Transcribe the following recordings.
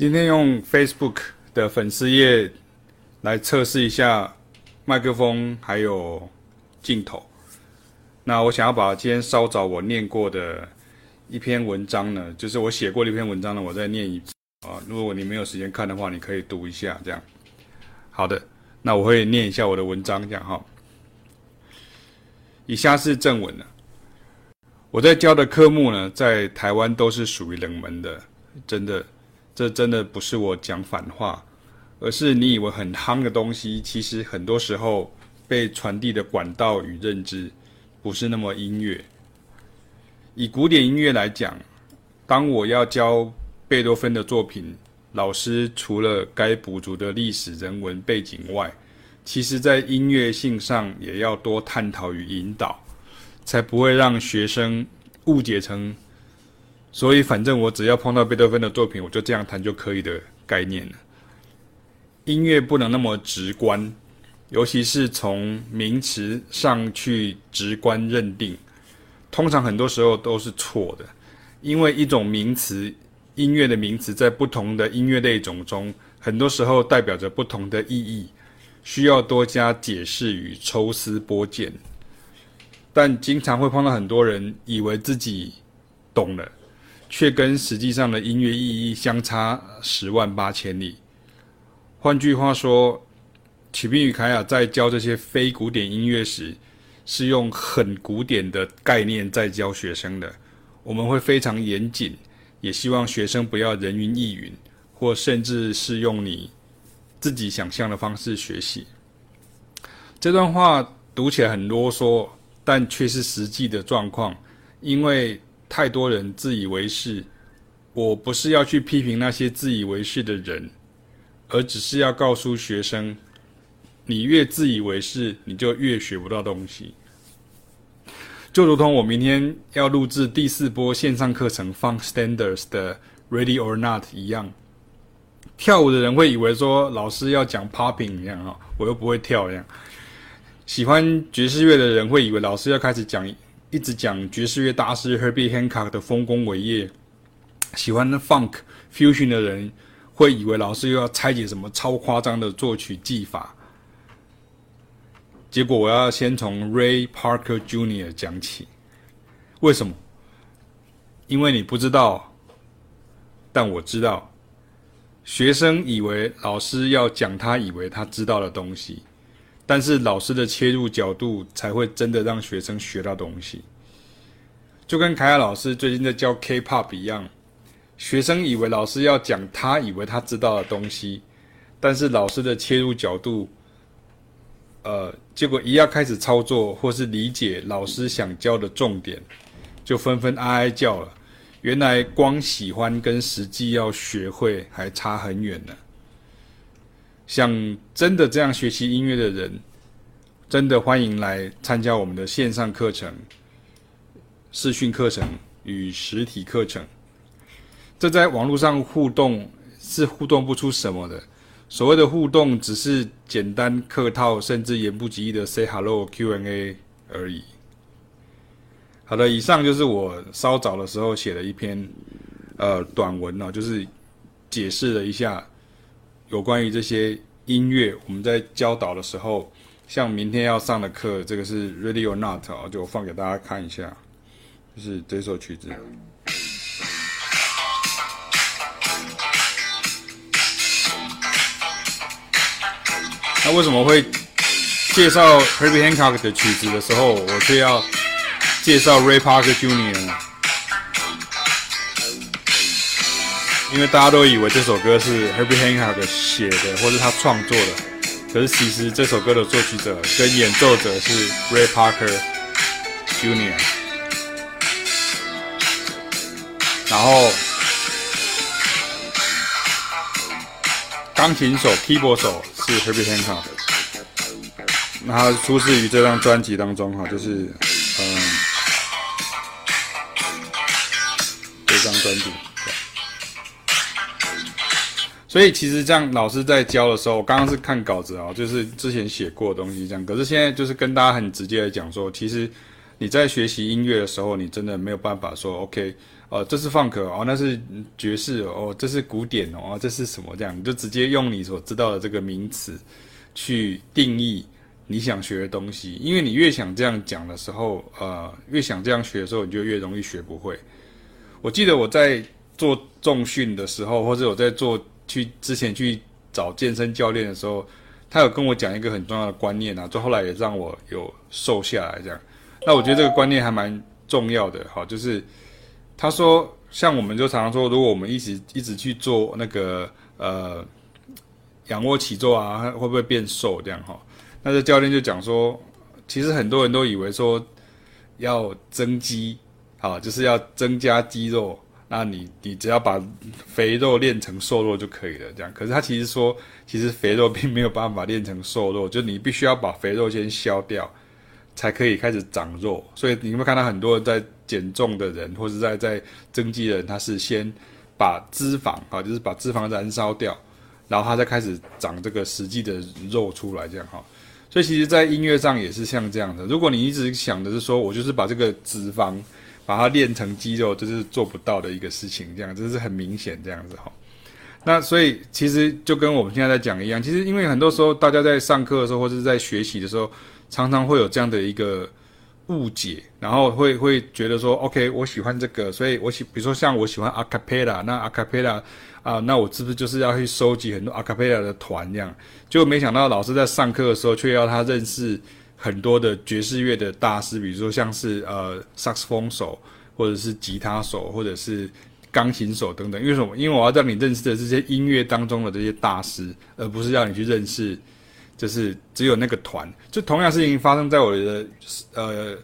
今天用 Facebook 的粉丝页来测试一下麦克风还有镜头。那我想要把今天稍早我念过的一篇文章呢，就是我写过的一篇文章呢，我再念一次啊。如果你没有时间看的话，你可以读一下这样。好的，那我会念一下我的文章这样哈。以下是正文了。我在教的科目呢，在台湾都是属于冷门的，真的。这真的不是我讲反话，而是你以为很夯的东西，其实很多时候被传递的管道与认知不是那么音乐。以古典音乐来讲，当我要教贝多芬的作品，老师除了该补足的历史人文背景外，其实在音乐性上也要多探讨与引导，才不会让学生误解成。所以，反正我只要碰到贝多芬的作品，我就这样弹就可以的概念了。音乐不能那么直观，尤其是从名词上去直观认定，通常很多时候都是错的。因为一种名词，音乐的名词，在不同的音乐类种中，很多时候代表着不同的意义，需要多加解释与抽丝剥茧。但经常会碰到很多人以为自己懂了。却跟实际上的音乐意义相差十万八千里。换句话说，启斌与凯雅在教这些非古典音乐时，是用很古典的概念在教学生的。我们会非常严谨，也希望学生不要人云亦云，或甚至是用你自己想象的方式学习。这段话读起来很啰嗦，但却是实际的状况，因为。太多人自以为是，我不是要去批评那些自以为是的人，而只是要告诉学生，你越自以为是，你就越学不到东西。就如同我明天要录制第四波线上课程《Funk Standards》的《Ready or Not》一样，跳舞的人会以为说老师要讲 Popping 一样啊，我又不会跳一样。喜欢爵士乐的人会以为老师要开始讲。一直讲爵士乐大师 Herbie Hancock 的丰功伟业，喜欢 Funk Fusion 的人会以为老师又要拆解什么超夸张的作曲技法。结果我要先从 Ray Parker Jr. 讲起。为什么？因为你不知道，但我知道。学生以为老师要讲他以为他知道的东西。但是老师的切入角度才会真的让学生学到东西，就跟凯雅老师最近在教 K-pop 一样，学生以为老师要讲他以为他知道的东西，但是老师的切入角度，呃，结果一要开始操作或是理解老师想教的重点，就纷纷哀哀叫了。原来光喜欢跟实际要学会还差很远呢。想真的这样学习音乐的人，真的欢迎来参加我们的线上课程、视讯课程与实体课程。这在网络上互动是互动不出什么的，所谓的互动只是简单客套，甚至言不及义的 say hello Q&A 而已。好的，以上就是我稍早的时候写的一篇呃短文哦，就是解释了一下。有关于这些音乐，我们在教导的时候，像明天要上的课，这个是 Ready or Not 啊，就放给大家看一下，就是这首曲子。那为什么会介绍 Herbie Hancock 的曲子的时候，我却要介绍 Ray Parker Jr. 呢？因为大家都以为这首歌是 Herbie Hancock 写的，或是他创作的，可是其实这首歌的作曲者跟演奏者是 Ray Parker Jr.，然后钢琴手、keyboard 手是 Herbie Hancock，那他出自于这张专辑当中哈，就是嗯，这张专辑。所以其实这样，老师在教的时候，我刚刚是看稿子啊，就是之前写过的东西这样。可是现在就是跟大家很直接的讲说，其实你在学习音乐的时候，你真的没有办法说 OK，呃，这是 funk 哦，那是爵士哦，这是古典哦，这是什么这样？你就直接用你所知道的这个名词去定义你想学的东西，因为你越想这样讲的时候，呃，越想这样学的时候，你就越容易学不会。我记得我在做重训的时候，或者我在做去之前去找健身教练的时候，他有跟我讲一个很重要的观念啊，就后来也让我有瘦下来这样。那我觉得这个观念还蛮重要的，好，就是他说，像我们就常常说，如果我们一直一直去做那个呃仰卧起坐啊，会不会变瘦这样哈？那这教练就讲说，其实很多人都以为说要增肌，好，就是要增加肌肉，那你你只要把肥肉练成瘦肉就可以了，这样。可是他其实说，其实肥肉并没有办法练成瘦肉，就你必须要把肥肉先消掉。才可以开始长肉，所以你会看到很多人在减重的人，或者在在增肌的人，他是先把脂肪啊，就是把脂肪燃烧掉，然后他再开始长这个实际的肉出来，这样哈。所以其实，在音乐上也是像这样的。如果你一直想的是说我就是把这个脂肪把它练成肌肉，这是做不到的一个事情，这样这是很明显这样子哈。那所以其实就跟我们现在在讲一样，其实因为很多时候大家在上课的时候，或者是在学习的时候。常常会有这样的一个误解，然后会会觉得说，OK，我喜欢这个，所以我喜，比如说像我喜欢阿卡贝拉，那阿卡贝拉啊，那我是不是就是要去收集很多阿卡贝拉的团这样？结果没想到老师在上课的时候，却要他认识很多的爵士乐的大师，比如说像是呃萨克斯风手，或者是吉他手，或者是钢琴手等等。因为什么？因为我要让你认识的这些音乐当中的这些大师，而不是让你去认识。就是只有那个团，就同样事情发生在我的呃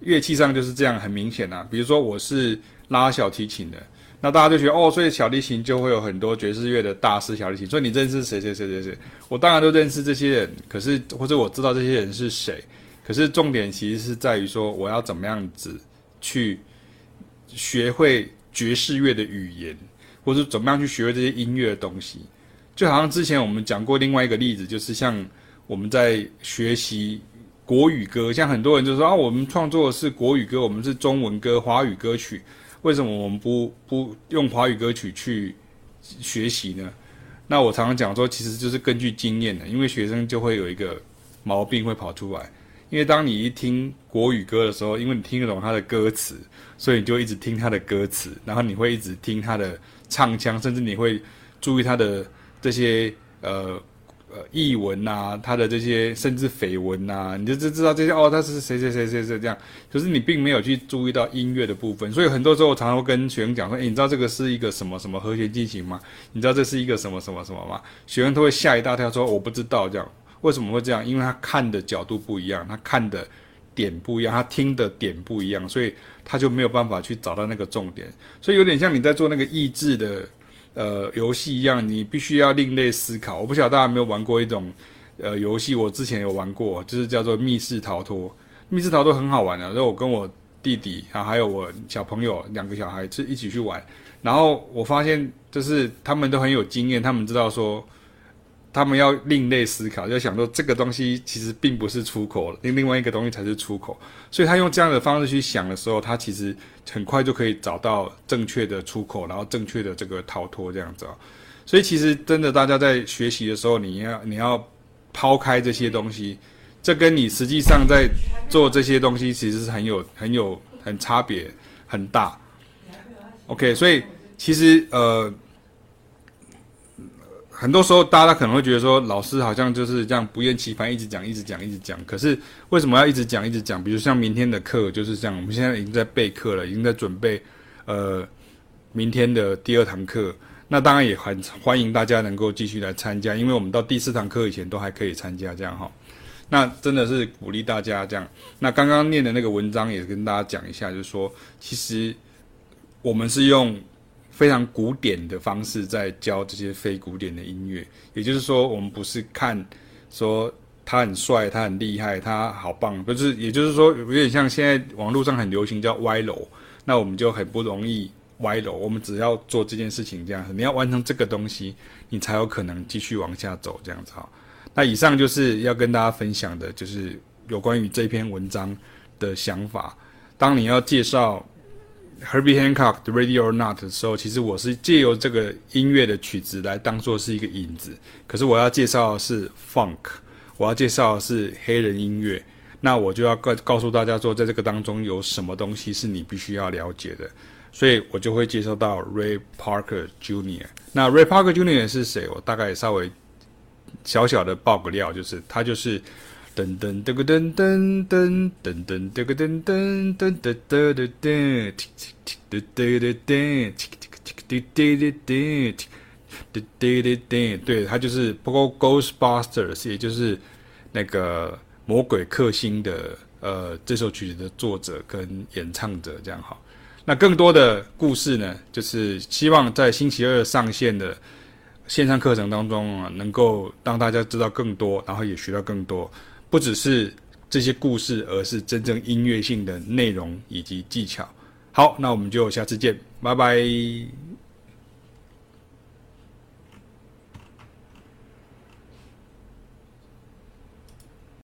乐器上，就是这样很明显啊。比如说我是拉小提琴的，那大家就觉得哦，所以小提琴就会有很多爵士乐的大师小提琴。所以你认识谁谁谁谁谁？我当然都认识这些人，可是或者我知道这些人是谁。可是重点其实是在于说，我要怎么样子去学会爵士乐的语言，或是怎么样去学会这些音乐的东西。就好像之前我们讲过另外一个例子，就是像。我们在学习国语歌，像很多人就说啊，我们创作的是国语歌，我们是中文歌、华语歌曲，为什么我们不不用华语歌曲去学习呢？那我常常讲说，其实就是根据经验的，因为学生就会有一个毛病会跑出来，因为当你一听国语歌的时候，因为你听得懂他的歌词，所以你就一直听他的歌词，然后你会一直听他的唱腔，甚至你会注意他的这些呃。呃，译文呐，他的这些甚至绯闻呐，你就知知道这些哦，他是谁谁谁谁谁这样。可是你并没有去注意到音乐的部分，所以很多时候我常常会跟学生讲说，诶，你知道这个是一个什么什么和弦进行吗？你知道这是一个什么什么什么吗？学生都会吓一大跳，说我不知道这样。为什么会这样？因为他看的角度不一样，他看的点不一样，他听的点不一样，所以他就没有办法去找到那个重点。所以有点像你在做那个意志的。呃，游戏一样，你必须要另类思考。我不晓得大家有没有玩过一种呃游戏，我之前有玩过，就是叫做密室逃脱。密室逃脱很好玩的，然后我跟我弟弟啊，还有我小朋友两个小孩是一起去玩，然后我发现就是他们都很有经验，他们知道说。他们要另类思考，就想说这个东西其实并不是出口，另另外一个东西才是出口。所以他用这样的方式去想的时候，他其实很快就可以找到正确的出口，然后正确的这个逃脱这样子啊。所以其实真的，大家在学习的时候，你要你要抛开这些东西，这跟你实际上在做这些东西其实是很有很有很差别很大。OK，所以其实呃。很多时候，大家可能会觉得说，老师好像就是这样不厌其烦，一直讲，一直讲，一直讲。可是为什么要一直讲，一直讲？比如像明天的课就是这样，我们现在已经在备课了，已经在准备，呃，明天的第二堂课。那当然也很欢迎大家能够继续来参加，因为我们到第四堂课以前都还可以参加，这样哈。那真的是鼓励大家这样。那刚刚念的那个文章也跟大家讲一下，就是说，其实我们是用。非常古典的方式在教这些非古典的音乐，也就是说，我们不是看说他很帅，他很厉害，他好棒，不是，也就是说，有点像现在网络上很流行叫歪楼，那我们就很不容易歪楼。我们只要做这件事情这样子，你要完成这个东西，你才有可能继续往下走这样子哈。那以上就是要跟大家分享的，就是有关于这篇文章的想法。当你要介绍 Herbie Hancock 的 Radio Not 的时候，其实我是借由这个音乐的曲子来当做是一个引子。可是我要介绍的是 Funk，我要介绍的是黑人音乐。那我就要告告诉大家说，在这个当中有什么东西是你必须要了解的。所以我就会介绍到 Ray Parker Jr.。那 Ray Parker Jr. 是谁？我大概稍微小小的爆个料，就是他就是。噔噔噔噔噔噔噔噔噔噔噔噔噔噔噔噔噔噔，滴滴滴滴滴滴，滴滴滴滴滴滴，滴滴滴滴，对，他就是不过 Ghostbusters，也就是那个魔鬼克星的呃这首曲子的作者跟演唱者这样好。那更多的故事呢，就是希望在星期二上线的线上课程当中啊，能够让大家知道更多，然后也学到更多。不只是这些故事，而是真正音乐性的内容以及技巧。好，那我们就下次见，拜拜。